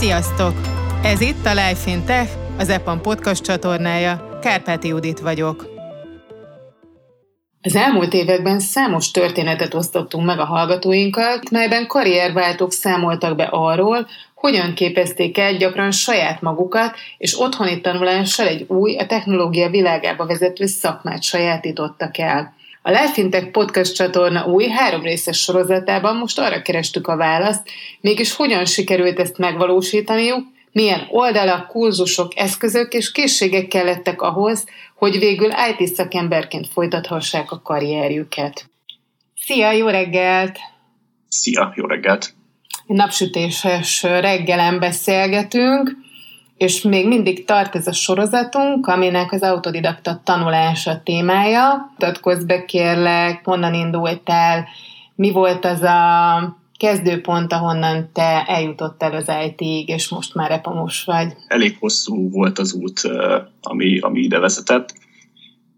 Sziasztok! Ez itt a Life in Tech, az EPAM podcast csatornája. Kárpáti Judit vagyok. Az elmúlt években számos történetet osztottunk meg a hallgatóinkkal, melyben karrierváltók számoltak be arról, hogyan képezték el gyakran saját magukat, és otthoni tanulással egy új, a technológia világába vezető szakmát sajátítottak el. A Life in Tech podcast csatorna új három részes sorozatában most arra kerestük a választ, mégis hogyan sikerült ezt megvalósítaniuk, milyen oldalak, kurzusok, eszközök és készségek kellettek ahhoz, hogy végül IT szakemberként folytathassák a karrierjüket. Szia, jó reggelt! Szia, jó reggelt! Napsütéses reggelen beszélgetünk, és még mindig tart ez a sorozatunk, aminek az autodidakta tanulása témája. Mutatkozz be kérlek, honnan indultál, mi volt az a kezdőpont, ahonnan te eljutottál az IT-ig, és most már epamos vagy? Elég hosszú volt az út, ami, ami ide vezetett.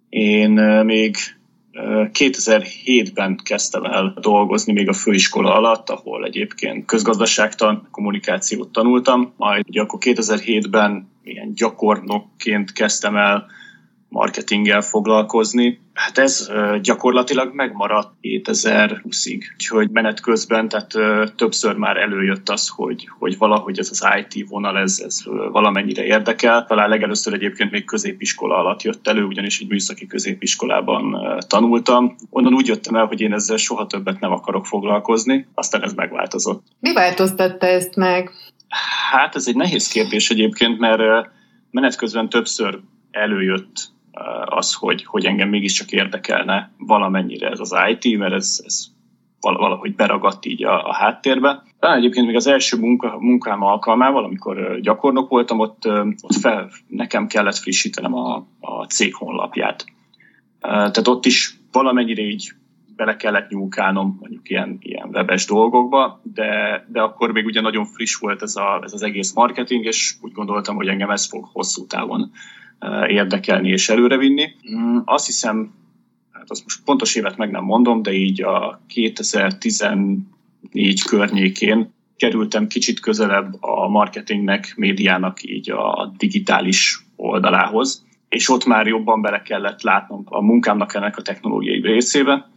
Én még 2007-ben kezdtem el dolgozni még a főiskola alatt, ahol egyébként közgazdaságtan, kommunikációt tanultam, majd ugye akkor 2007-ben ilyen gyakornokként kezdtem el marketinggel foglalkozni. Hát ez gyakorlatilag megmaradt 2020-ig. Úgyhogy menet közben, tehát többször már előjött az, hogy, hogy valahogy ez az IT vonal, ez, ez valamennyire érdekel. Talán legelőször egyébként még középiskola alatt jött elő, ugyanis egy műszaki középiskolában tanultam. Onnan úgy jöttem el, hogy én ezzel soha többet nem akarok foglalkozni, aztán ez megváltozott. Mi változtatta ezt meg? Hát ez egy nehéz kérdés egyébként, mert menet közben többször előjött az, hogy, hogy engem mégiscsak érdekelne valamennyire ez az IT, mert ez, ez valahogy beragadt így a, a háttérbe. Talán egyébként még az első munka, munkám alkalmával, amikor gyakornok voltam, ott, ott fel, nekem kellett frissítenem a, a cég honlapját. Tehát ott is valamennyire így bele kellett nyúlkálnom mondjuk ilyen, ilyen webes dolgokba, de, de akkor még ugye nagyon friss volt ez, a, ez az egész marketing, és úgy gondoltam, hogy engem ez fog hosszú távon érdekelni és előrevinni. Mm, azt hiszem, hát azt most pontos évet meg nem mondom, de így a 2014 környékén kerültem kicsit közelebb a marketingnek, médiának így a digitális oldalához, és ott már jobban bele kellett látnom a munkámnak ennek a technológiai részébe,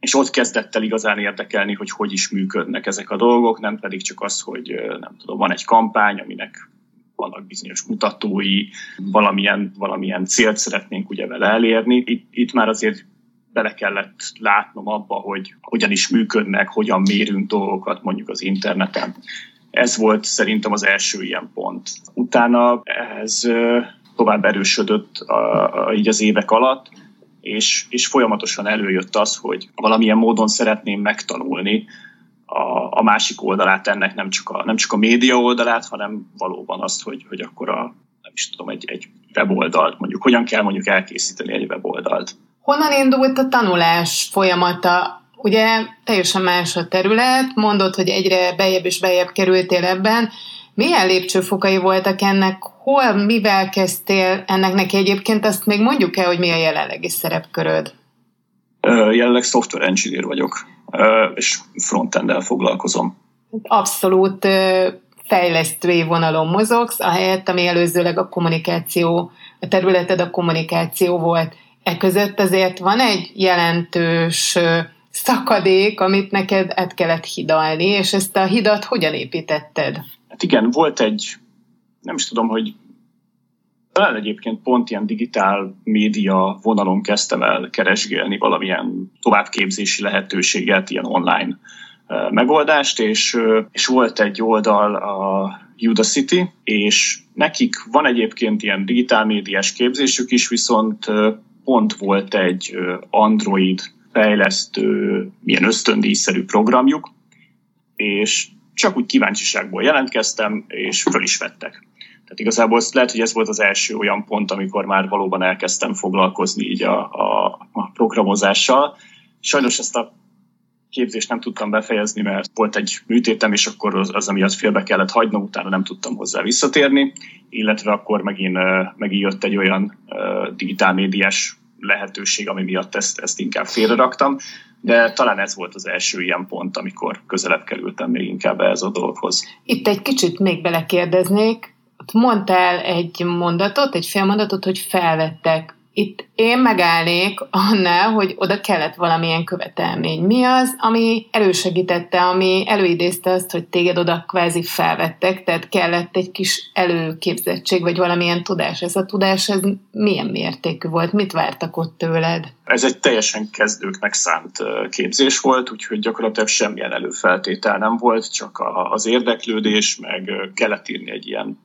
és ott kezdett el igazán érdekelni, hogy hogy is működnek ezek a dolgok, nem pedig csak az, hogy nem tudom, van egy kampány, aminek vannak bizonyos mutatói, valamilyen, valamilyen célt szeretnénk ugye vele elérni. Itt, itt már azért bele kellett látnom abba, hogy hogyan is működnek, hogyan mérünk dolgokat mondjuk az interneten. Ez volt szerintem az első ilyen pont. Utána ez tovább erősödött a, a, így az évek alatt, és, és folyamatosan előjött az, hogy valamilyen módon szeretném megtanulni a, a másik oldalát ennek, nem csak, a, nem csak a média oldalát, hanem valóban azt, hogy, hogy akkor a, nem is tudom, egy, egy weboldalt, mondjuk hogyan kell mondjuk elkészíteni egy weboldalt. Honnan indult a tanulás folyamata? Ugye teljesen más a terület, mondod, hogy egyre bejebb és bejebb kerültél ebben. Milyen lépcsőfokai voltak ennek? Hol, mivel kezdtél ennek neki egyébként? Azt még mondjuk el, hogy mi a jelenlegi szerepköröd? Jelenleg software engineer vagyok és frontenddel foglalkozom. Abszolút fejlesztői vonalon mozogsz, ahelyett, ami előzőleg a kommunikáció, a területed a kommunikáció volt. E között azért van egy jelentős szakadék, amit neked át kellett hidalni, és ezt a hidat hogyan építetted? Hát igen, volt egy, nem is tudom, hogy talán egyébként pont ilyen digitál média vonalon kezdtem el keresgélni valamilyen továbbképzési lehetőséget, ilyen online megoldást, és, és volt egy oldal a Udacity, és nekik van egyébként ilyen digitál médiás képzésük is, viszont pont volt egy Android fejlesztő, milyen ösztöndíjszerű programjuk, és csak úgy kíváncsiságból jelentkeztem, és föl is vettek. Tehát igazából lehet, hogy ez volt az első olyan pont, amikor már valóban elkezdtem foglalkozni így a, a, a programozással. Sajnos ezt a képzést nem tudtam befejezni, mert volt egy műtétem, és akkor az, az amiatt félbe kellett hagynom, utána nem tudtam hozzá visszatérni, illetve akkor megint, megint jött egy olyan digitál médiás lehetőség, ami miatt ezt, ezt inkább félreraktam. de talán ez volt az első ilyen pont, amikor közelebb kerültem még inkább ez a dologhoz. Itt egy kicsit még belekérdeznék, mondtál egy mondatot, egy félmondatot, hogy felvettek itt én megállnék annál, hogy oda kellett valamilyen követelmény. Mi az, ami elősegítette, ami előidézte azt, hogy téged oda kvázi felvettek, tehát kellett egy kis előképzettség, vagy valamilyen tudás. Ez a tudás, ez milyen mértékű volt? Mit vártak ott tőled? Ez egy teljesen kezdőknek szánt képzés volt, úgyhogy gyakorlatilag semmilyen előfeltétel nem volt, csak az érdeklődés, meg kellett írni egy ilyen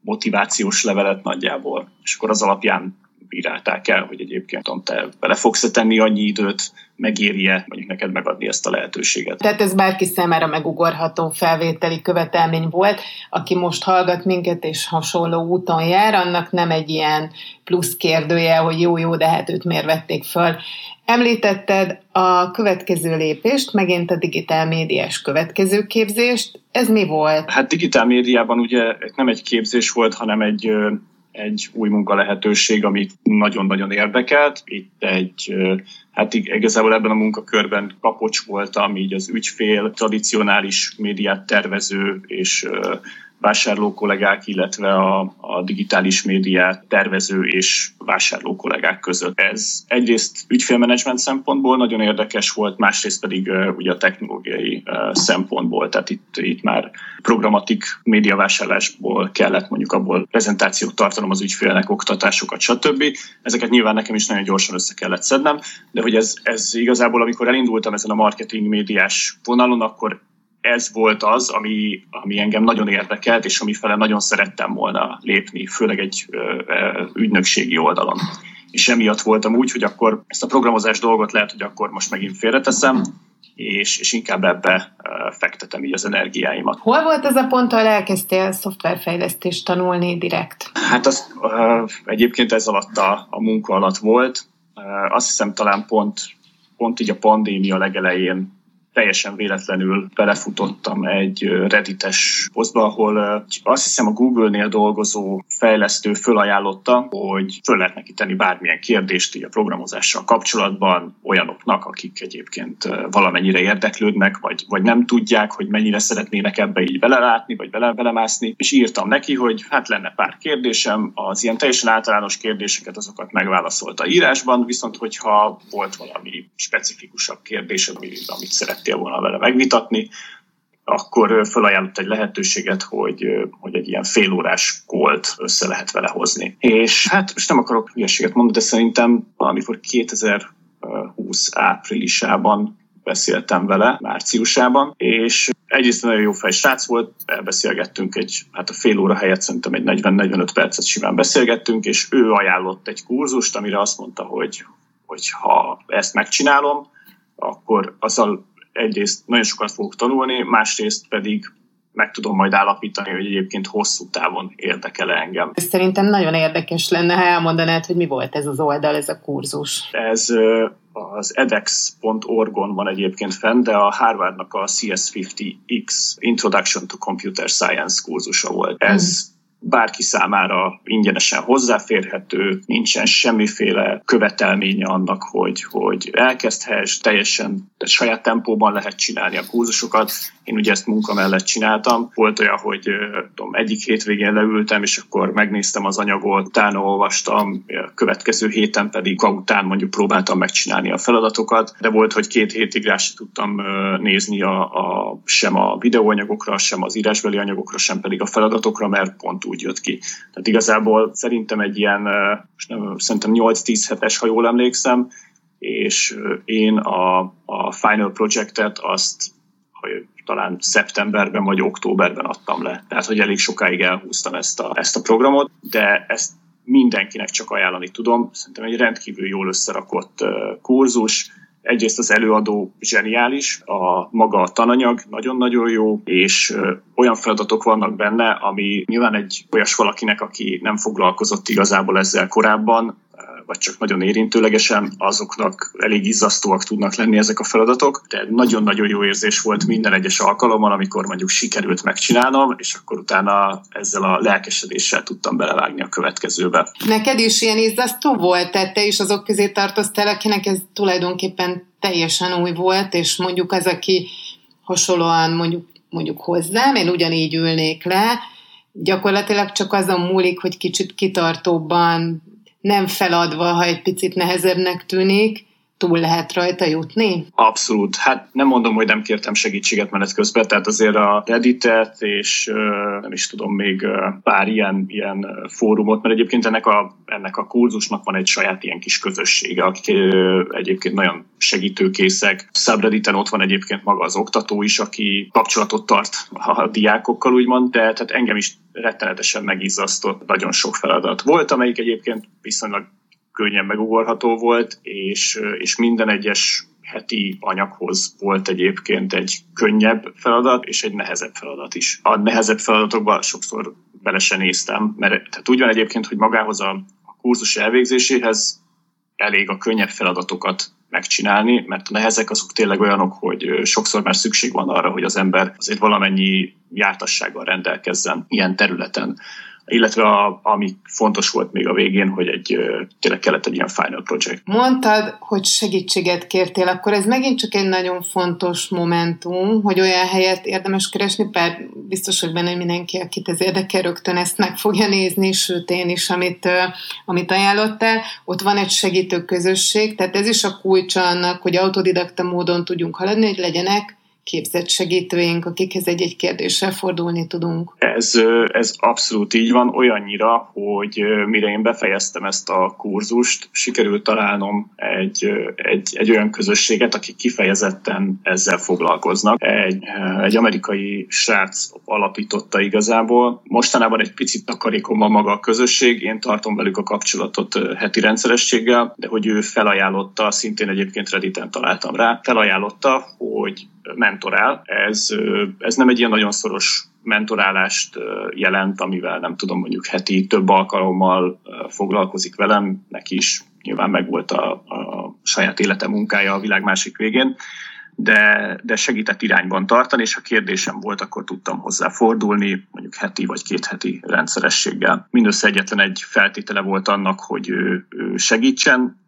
motivációs levelet nagyjából, és akkor az alapján bírálták el, hogy egyébként tudom, te bele fogsz tenni annyi időt, megérje mondjuk neked megadni ezt a lehetőséget. Tehát ez bárki számára megugorható felvételi követelmény volt, aki most hallgat minket és hasonló úton jár, annak nem egy ilyen plusz kérdője, hogy jó-jó, de hát őt miért vették föl. Említetted a következő lépést, megint a digitál médiás következő képzést. Ez mi volt? Hát digitál médiában ugye nem egy képzés volt, hanem egy egy új munka lehetőség, amit nagyon-nagyon érdekelt. Itt egy, hát igazából ebben a munkakörben kapocs voltam, így az ügyfél, tradicionális médiát tervező és vásárló kollégák, illetve a, a digitális médiát tervező és vásárló kollégák között. Ez egyrészt ügyfélmenedzsment szempontból nagyon érdekes volt, másrészt pedig uh, ugye a technológiai uh, szempontból, tehát itt, itt már programatik médiavásárlásból kellett mondjuk abból prezentációt tartanom az ügyfélnek, oktatásokat, stb. Ezeket nyilván nekem is nagyon gyorsan össze kellett szednem, de hogy ez, ez igazából, amikor elindultam ezen a marketing médiás vonalon, akkor ez volt az, ami, ami engem nagyon érdekelt, és ami fele nagyon szerettem volna lépni, főleg egy ö, ö, ügynökségi oldalon. És emiatt voltam úgy, hogy akkor ezt a programozás dolgot lehet, hogy akkor most megint félreteszem, és, és inkább ebbe fektetem így az energiáimat. Hol volt ez a pont, ahol elkezdtél szoftverfejlesztést tanulni direkt? Hát az egyébként ez alatt a, a munka alatt volt. Azt hiszem talán pont, pont így a pandémia legelején teljesen véletlenül belefutottam egy reddites posztba, ahol azt hiszem a Google-nél dolgozó fejlesztő fölajánlotta, hogy föl lehet neki tenni bármilyen kérdést így a programozással kapcsolatban olyanoknak, akik egyébként valamennyire érdeklődnek, vagy, vagy nem tudják, hogy mennyire szeretnének ebbe így belelátni, vagy bele, belemászni, és írtam neki, hogy hát lenne pár kérdésem, az ilyen teljesen általános kérdéseket azokat megválaszolta írásban, viszont hogyha volt valami specifikusabb kérdés, amit, szerettél szerettél volna vele megvitatni, akkor felajánlott egy lehetőséget, hogy, hogy egy ilyen félórás kolt össze lehet vele hozni. És hát most nem akarok hülyeséget mondani, de szerintem valamikor 2020 áprilisában beszéltem vele, márciusában, és egyrészt nagyon jó fej srác volt, elbeszélgettünk egy, hát a fél óra helyett szerintem egy 40-45 percet simán beszélgettünk, és ő ajánlott egy kurzust, amire azt mondta, hogy, hogy ha ezt megcsinálom, akkor azzal egyrészt nagyon sokat fogok tanulni, másrészt pedig meg tudom majd állapítani, hogy egyébként hosszú távon érdekel engem. Szerintem nagyon érdekes lenne, ha elmondanád, hogy mi volt ez az oldal, ez a kurzus. Ez az edex.org-on van egyébként fenn, de a Harvardnak a CS50X Introduction to Computer Science kurzusa volt. Ez mm bárki számára ingyenesen hozzáférhető, nincsen semmiféle követelménye annak, hogy, hogy elkezdhess, teljesen saját tempóban lehet csinálni a kurzusokat. Én ugye ezt munka mellett csináltam. Volt olyan, hogy tudom, egyik hétvégén leültem, és akkor megnéztem az anyagot, utána olvastam, a következő héten pedig után mondjuk próbáltam megcsinálni a feladatokat, de volt, hogy két hétig rá sem tudtam nézni a, a, sem a videóanyagokra, sem az írásbeli anyagokra, sem pedig a feladatokra, mert pont úgy jött ki. Tehát igazából szerintem egy ilyen, most nem, szerintem 8-10 hetes, ha jól emlékszem, és én a, a Final Projectet azt hogy talán szeptemberben vagy októberben adtam le. Tehát, hogy elég sokáig elhúztam ezt a, ezt a programot, de ezt mindenkinek csak ajánlani tudom. Szerintem egy rendkívül jól összerakott kurzus, Egyrészt az előadó zseniális, a maga a tananyag nagyon-nagyon jó, és olyan feladatok vannak benne, ami nyilván egy olyas valakinek, aki nem foglalkozott igazából ezzel korábban, vagy csak nagyon érintőlegesen, azoknak elég izzasztóak tudnak lenni ezek a feladatok, de nagyon-nagyon jó érzés volt minden egyes alkalommal, amikor mondjuk sikerült megcsinálnom, és akkor utána ezzel a lelkesedéssel tudtam belevágni a következőbe. Neked is ilyen izzasztó volt? Tehát te is azok közé tartoztál, akinek ez tulajdonképpen teljesen új volt, és mondjuk az, aki hasonlóan mondjuk, mondjuk hozzám, én ugyanígy ülnék le, gyakorlatilag csak azon múlik, hogy kicsit kitartóbban, nem feladva, ha egy picit nehezebbnek tűnik, túl lehet rajta jutni? Abszolút. Hát nem mondom, hogy nem kértem segítséget menet közben, tehát azért a Reddit-et és nem is tudom még pár ilyen, ilyen fórumot, mert egyébként ennek a, ennek a kurzusnak van egy saját ilyen kis közössége, akik egyébként nagyon segítőkészek. Subredditen ott van egyébként maga az oktató is, aki kapcsolatot tart a diákokkal, úgymond, de tehát engem is rettenetesen megizzasztott nagyon sok feladat. Volt, amelyik egyébként viszonylag könnyen megugorható volt, és, és minden egyes heti anyaghoz volt egyébként egy könnyebb feladat, és egy nehezebb feladat is. A nehezebb feladatokban sokszor bele se néztem, mert tehát úgy van egyébként, hogy magához a, a kurzus elvégzéséhez elég a könnyebb feladatokat megcsinálni, mert a nehezek azok tényleg olyanok, hogy sokszor már szükség van arra, hogy az ember azért valamennyi jártassággal rendelkezzen ilyen területen illetve a, ami fontos volt még a végén, hogy egy tényleg kellett egy ilyen final project. Mondtad, hogy segítséget kértél, akkor ez megint csak egy nagyon fontos momentum, hogy olyan helyet érdemes keresni, bár biztos, hogy benne mindenki, akit ez érdekel, rögtön ezt meg fogja nézni, sőt én is, amit, amit ajánlottál. Ott van egy segítő közösség, tehát ez is a kulcsa annak, hogy autodidakta módon tudjunk haladni, hogy legyenek képzett segítőink, akikhez egy-egy kérdéssel fordulni tudunk. Ez, ez abszolút így van, olyannyira, hogy mire én befejeztem ezt a kurzust, sikerült találnom egy, egy, egy olyan közösséget, akik kifejezetten ezzel foglalkoznak. Egy, egy amerikai srác alapította igazából. Mostanában egy picit takarékon van maga a közösség, én tartom velük a kapcsolatot heti rendszerességgel, de hogy ő felajánlotta, szintén egyébként Redditen találtam rá, felajánlotta, hogy mentorál. Ez, ez nem egy ilyen nagyon szoros mentorálást jelent, amivel nem tudom, mondjuk heti több alkalommal foglalkozik velem, neki is nyilván megvolt a, a saját élete munkája a világ másik végén, de, de segített irányban tartani, és ha kérdésem volt, akkor tudtam hozzá fordulni, mondjuk heti vagy két heti rendszerességgel. Mindössze egyetlen egy feltétele volt annak, hogy ő, ő segítsen,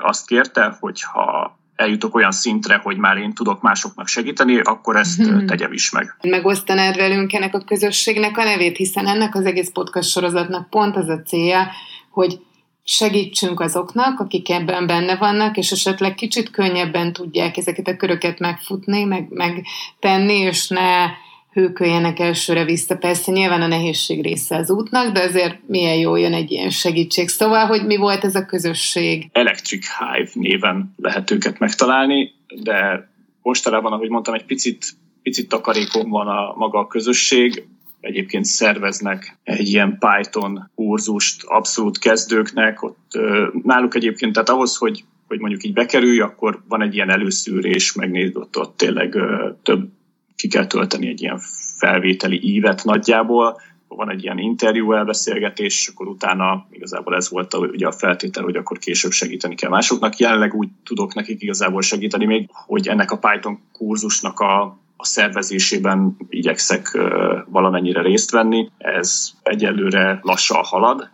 azt kérte, hogy ha eljutok olyan szintre, hogy már én tudok másoknak segíteni, akkor ezt hmm. tegyem is meg. Megosztanád velünk ennek a közösségnek a nevét, hiszen ennek az egész podcast sorozatnak pont az a célja, hogy segítsünk azoknak, akik ebben benne vannak, és esetleg kicsit könnyebben tudják ezeket a köröket megfutni, meg, meg tenni, és ne hőköljenek elsőre vissza. Persze nyilván a nehézség része az útnak, de azért milyen jó jön egy ilyen segítség. Szóval, hogy mi volt ez a közösség? Electric Hive néven lehet őket megtalálni, de mostanában, ahogy mondtam, egy picit, picit takarékon van a maga a közösség, egyébként szerveznek egy ilyen Python kurzust abszolút kezdőknek, ott náluk egyébként, tehát ahhoz, hogy, hogy mondjuk így bekerülj, akkor van egy ilyen előszűrés, megnézd ott, ott tényleg több ki kell tölteni egy ilyen felvételi ívet nagyjából, van egy ilyen interjú elbeszélgetés, és akkor utána igazából ez volt a, ugye a feltétel, hogy akkor később segíteni kell másoknak. Jelenleg úgy tudok nekik igazából segíteni még, hogy ennek a Python kurzusnak a, a szervezésében igyekszek valamennyire részt venni. Ez egyelőre lassan halad,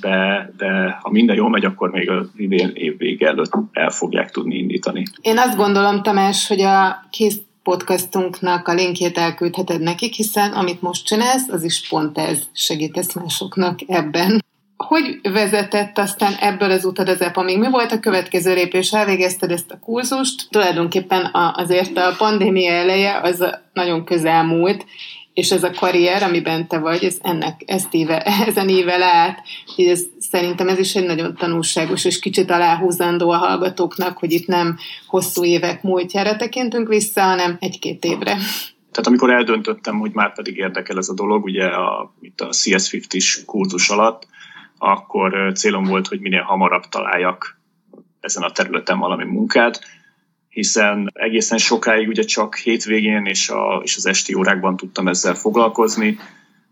de, de ha minden jól megy, akkor még az idén év vége előtt el fogják tudni indítani. Én azt gondolom, Tamás, hogy a kész podcastunknak a linkjét elküldheted nekik, hiszen amit most csinálsz, az is pont ez segítesz másoknak ebben. Hogy vezetett aztán ebből az utad az EPA? Még mi volt a következő lépés? Elvégezted ezt a kurzust. Tulajdonképpen azért a pandémia eleje az nagyon közel múlt, és ez a karrier, amiben te vagy, ez ennek, ezt éve, ezen éve át, hogy ez, szerintem ez is egy nagyon tanulságos és kicsit aláhúzandó a hallgatóknak, hogy itt nem hosszú évek múltjára tekintünk vissza, hanem egy-két évre. Tehát amikor eldöntöttem, hogy már pedig érdekel ez a dolog, ugye a, itt a CS50-is kurzus alatt, akkor célom volt, hogy minél hamarabb találjak ezen a területen valami munkát, hiszen egészen sokáig ugye csak hétvégén és, a, és az esti órákban tudtam ezzel foglalkozni.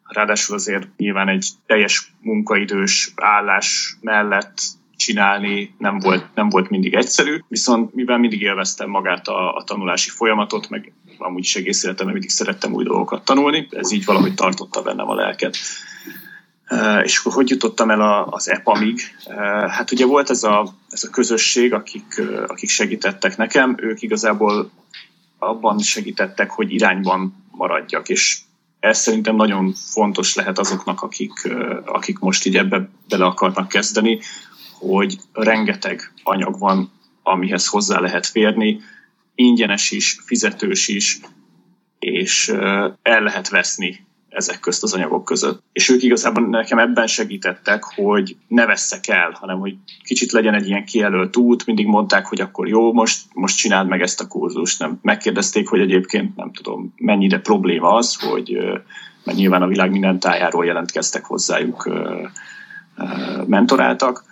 Ráadásul azért nyilván egy teljes munkaidős állás mellett csinálni nem volt, nem volt mindig egyszerű, viszont mivel mindig élveztem magát a, a tanulási folyamatot, meg amúgy is egész életemben mindig szerettem új dolgokat tanulni, ez így valahogy tartotta bennem a lelket. És akkor hogy jutottam el az EPA-mig? Hát ugye volt ez a, ez a közösség, akik, akik segítettek nekem, ők igazából abban segítettek, hogy irányban maradjak, és ez szerintem nagyon fontos lehet azoknak, akik, akik most így ebbe bele akarnak kezdeni, hogy rengeteg anyag van, amihez hozzá lehet férni, ingyenes is, fizetős is, és el lehet veszni ezek közt az anyagok között. És ők igazából nekem ebben segítettek, hogy ne vesszek el, hanem hogy kicsit legyen egy ilyen kijelölt út, mindig mondták, hogy akkor jó, most, most csináld meg ezt a kurzust. Nem. Megkérdezték, hogy egyébként nem tudom, mennyire probléma az, hogy mert nyilván a világ minden tájáról jelentkeztek hozzájuk, mentoráltak.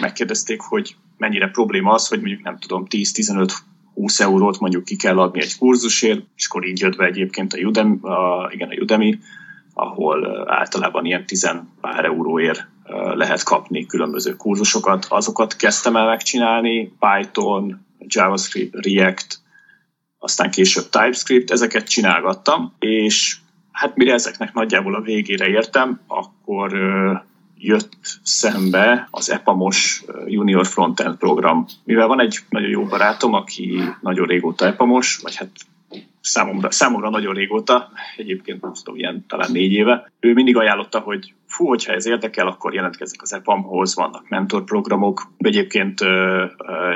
Megkérdezték, hogy mennyire probléma az, hogy mondjuk nem tudom, 10-15 20 eurót mondjuk ki kell adni egy kurzusért, és akkor így jött be egyébként a Udemy, a, igen, a Udemy ahol általában ilyen 10 pár euróért lehet kapni különböző kurzusokat. Azokat kezdtem el megcsinálni, Python, JavaScript, React, aztán később TypeScript, ezeket csinálgattam, és hát mire ezeknek nagyjából a végére értem, akkor jött szembe az EPAMOS Junior Frontend program. Mivel van egy nagyon jó barátom, aki nagyon régóta EPAMOS, vagy hát számomra, számomra nagyon régóta, egyébként nem tudom, ilyen talán négy éve. Ő mindig ajánlotta, hogy fú, hogyha ez érdekel, akkor jelentkezik az EPAM-hoz, vannak mentorprogramok. Egyébként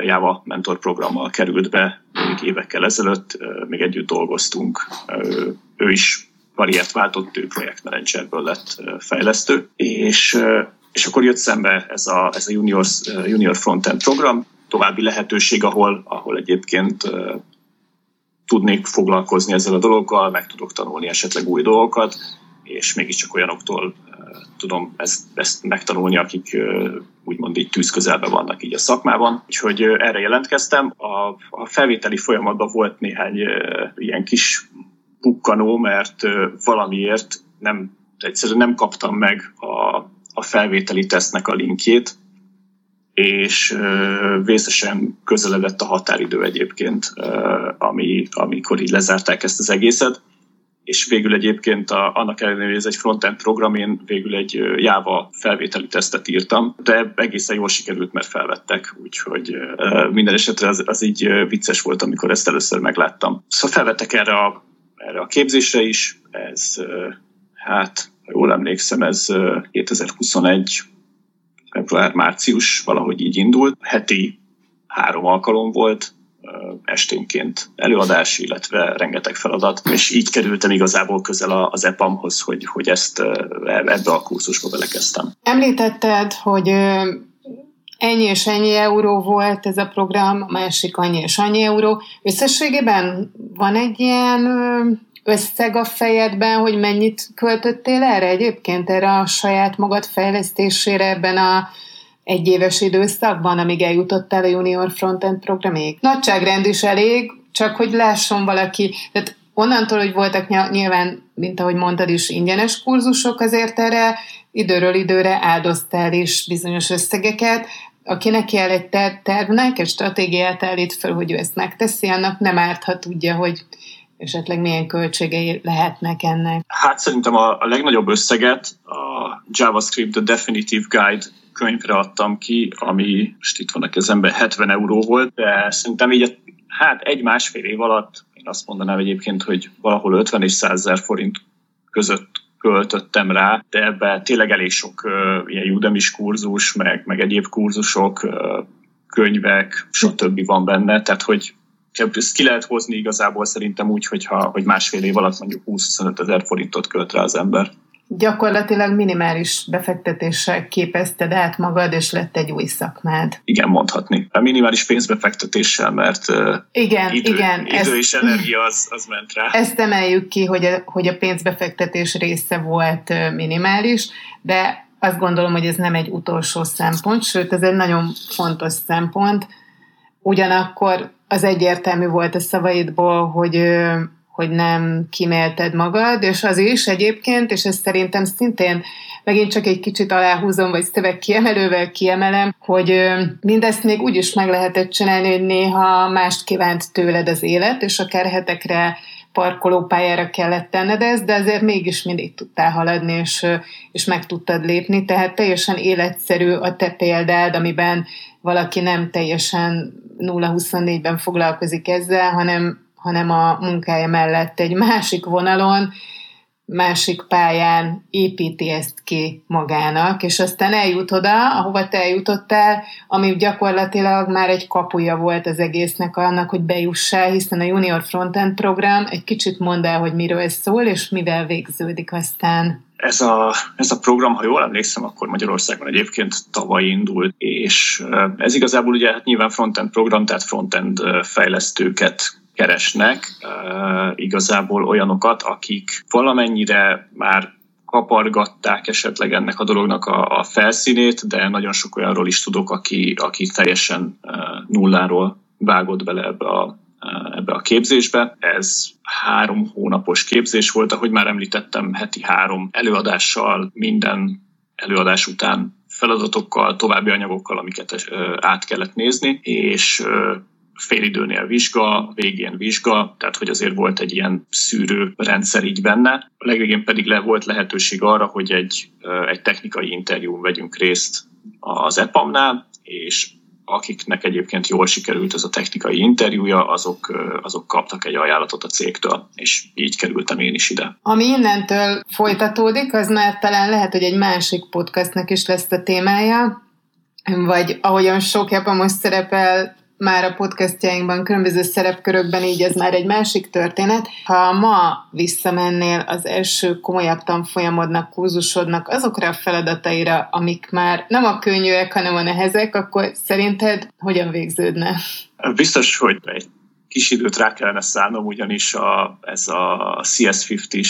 Java mentorprogrammal került be még évekkel ezelőtt, még együtt dolgoztunk. Ő is karriert váltott, ő projektmenedzserből lett fejlesztő, és, és akkor jött szembe ez a, ez a junior, junior frontend program, további lehetőség, ahol, ahol egyébként tudnék foglalkozni ezzel a dologgal, meg tudok tanulni esetleg új dolgokat, és mégiscsak olyanoktól tudom ezt, ezt megtanulni, akik úgymond így tűzközelben vannak így a szakmában. Úgyhogy erre jelentkeztem. A, a felvételi folyamatban volt néhány ilyen kis pukkanó, mert valamiért nem, egyszerűen nem kaptam meg a, a felvételi tesztnek a linkjét, és vészesen közeledett a határidő egyébként, ami, amikor így lezárták ezt az egészet, és végül egyébként a, annak ellenére, hogy ez egy frontend program, én végül egy Java felvételi tesztet írtam, de egészen jól sikerült, mert felvettek, úgyhogy minden esetre az, az így vicces volt, amikor ezt először megláttam. Szóval felvettek erre a erre a képzésre is. Ez, hát, ha jól emlékszem, ez 2021 február-március valahogy így indult. Heti három alkalom volt, esténként előadás, illetve rengeteg feladat, és így kerültem igazából közel az EPAM-hoz, hogy, hogy ezt ebbe a kurzusba belekezdtem. Említetted, hogy ennyi és ennyi euró volt ez a program, a másik annyi és annyi euró. Összességében van egy ilyen összeg a fejedben, hogy mennyit költöttél erre egyébként, erre a saját magad fejlesztésére ebben a egyéves időszakban, amíg eljutottál a Junior Frontend programig? Nagyságrend is elég, csak hogy lásson valaki, tehát onnantól, hogy voltak nyilván, mint ahogy mondtad is, ingyenes kurzusok, azért erre időről időre áldoztál is bizonyos összegeket, aki neki el egy tervnek, egy stratégiát állít fel, hogy ő ezt megteszi, annak nem árt, ha tudja, hogy esetleg milyen költségei lehetnek ennek. Hát szerintem a, a legnagyobb összeget a JavaScript The Definitive Guide könyvre adtam ki, ami most itt van a kezemben, 70 euró volt, de szerintem így hát egy-másfél év alatt én azt mondanám egyébként, hogy valahol 50 és 100 ezer forint között költöttem rá, de ebben tényleg elég sok uh, ilyen udemy kurzus, meg, meg egyéb kurzusok, uh, könyvek, stb. van benne, tehát hogy ezt ki lehet hozni igazából szerintem úgy, hogyha, hogy másfél év alatt mondjuk 20-25 ezer forintot költ rá az ember gyakorlatilag minimális befektetéssel képezted át magad, és lett egy új szakmád. Igen, mondhatni. A minimális pénzbefektetéssel, mert igen, idő, igen, idő ezt, és energia az, az ment rá. Ezt emeljük ki, hogy a, hogy a pénzbefektetés része volt minimális, de azt gondolom, hogy ez nem egy utolsó szempont, sőt, ez egy nagyon fontos szempont. Ugyanakkor az egyértelmű volt a szavaidból, hogy hogy nem kimélted magad, és az is egyébként, és ez szerintem szintén megint csak egy kicsit aláhúzom, vagy szöveg kiemelővel kiemelem, hogy mindezt még úgy is meg lehetett csinálni, hogy néha mást kívánt tőled az élet, és akár hetekre parkolópályára kellett tenned ezt, de azért mégis mindig tudtál haladni, és, és meg tudtad lépni, tehát teljesen életszerű a te példád, amiben valaki nem teljesen 0-24-ben foglalkozik ezzel, hanem, hanem a munkája mellett egy másik vonalon másik pályán építi ezt ki magának, és aztán eljut oda, ahova te eljutottál, ami gyakorlatilag már egy kapuja volt az egésznek annak, hogy bejussál, hiszen a Junior Frontend program egy kicsit mond el, hogy miről szól, és mivel végződik aztán. Ez a, ez a program, ha jól emlékszem, akkor Magyarországon egyébként tavaly indult, és ez igazából ugye hát nyilván frontend program, tehát frontend fejlesztőket keresnek igazából olyanokat, akik valamennyire már kapargatták esetleg ennek a dolognak a, a felszínét, de nagyon sok olyanról is tudok, aki, aki teljesen nulláról vágott bele ebbe a, ebbe a képzésbe. Ez három hónapos képzés volt, ahogy már említettem, heti három előadással, minden előadás után feladatokkal, további anyagokkal, amiket át kellett nézni, és félidőnél vizsga, végén vizsga, tehát hogy azért volt egy ilyen szűrő rendszer így benne. A legvégén pedig le volt lehetőség arra, hogy egy, egy technikai interjún vegyünk részt az EPAM-nál, és akiknek egyébként jól sikerült ez a technikai interjúja, azok, azok kaptak egy ajánlatot a cégtől, és így kerültem én is ide. Ami innentől folytatódik, az már talán lehet, hogy egy másik podcastnak is lesz a témája, vagy ahogyan sok most szerepel, már a podcastjainkban, különböző szerepkörökben, így ez már egy másik történet. Ha ma visszamennél az első komolyabb tanfolyamodnak, kurzusodnak azokra a feladataira, amik már nem a könnyűek, hanem a nehezek, akkor szerinted hogyan végződne? Biztos, hogy egy kis időt rá kellene szállnom, ugyanis a, ez a CS50-is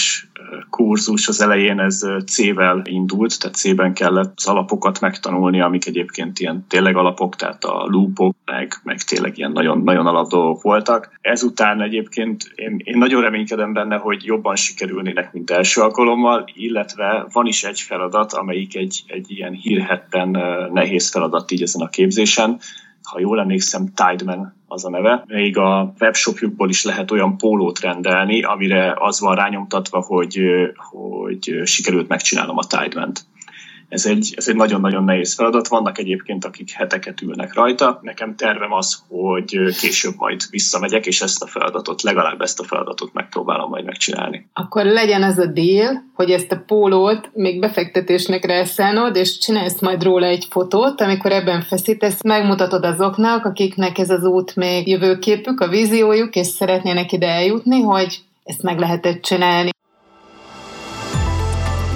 kurzus az elején ez C-vel indult, tehát C-ben kellett az alapokat megtanulni, amik egyébként ilyen tényleg alapok, tehát a loopok, meg, meg tényleg ilyen nagyon, nagyon alap dolgok voltak. Ezután egyébként én, én nagyon reménykedem benne, hogy jobban sikerülnének, mint első alkalommal, illetve van is egy feladat, amelyik egy, egy ilyen hírhetten nehéz feladat így ezen a képzésen, ha jól emlékszem, Tideman az a neve. Még a webshopjukból is lehet olyan pólót rendelni, amire az van rányomtatva, hogy, hogy sikerült megcsinálnom a Tideman-t. Ez egy, ez egy nagyon-nagyon nehéz feladat. Vannak egyébként, akik heteket ülnek rajta. Nekem tervem az, hogy később majd visszamegyek, és ezt a feladatot, legalább ezt a feladatot megpróbálom majd megcsinálni. Akkor legyen az a deal, hogy ezt a pólót még befektetésnek rászánod, és csinálsz majd róla egy fotót, amikor ebben feszítesz, megmutatod azoknak, akiknek ez az út még jövőképük, a víziójuk, és szeretnének ide eljutni, hogy ezt meg lehetett csinálni.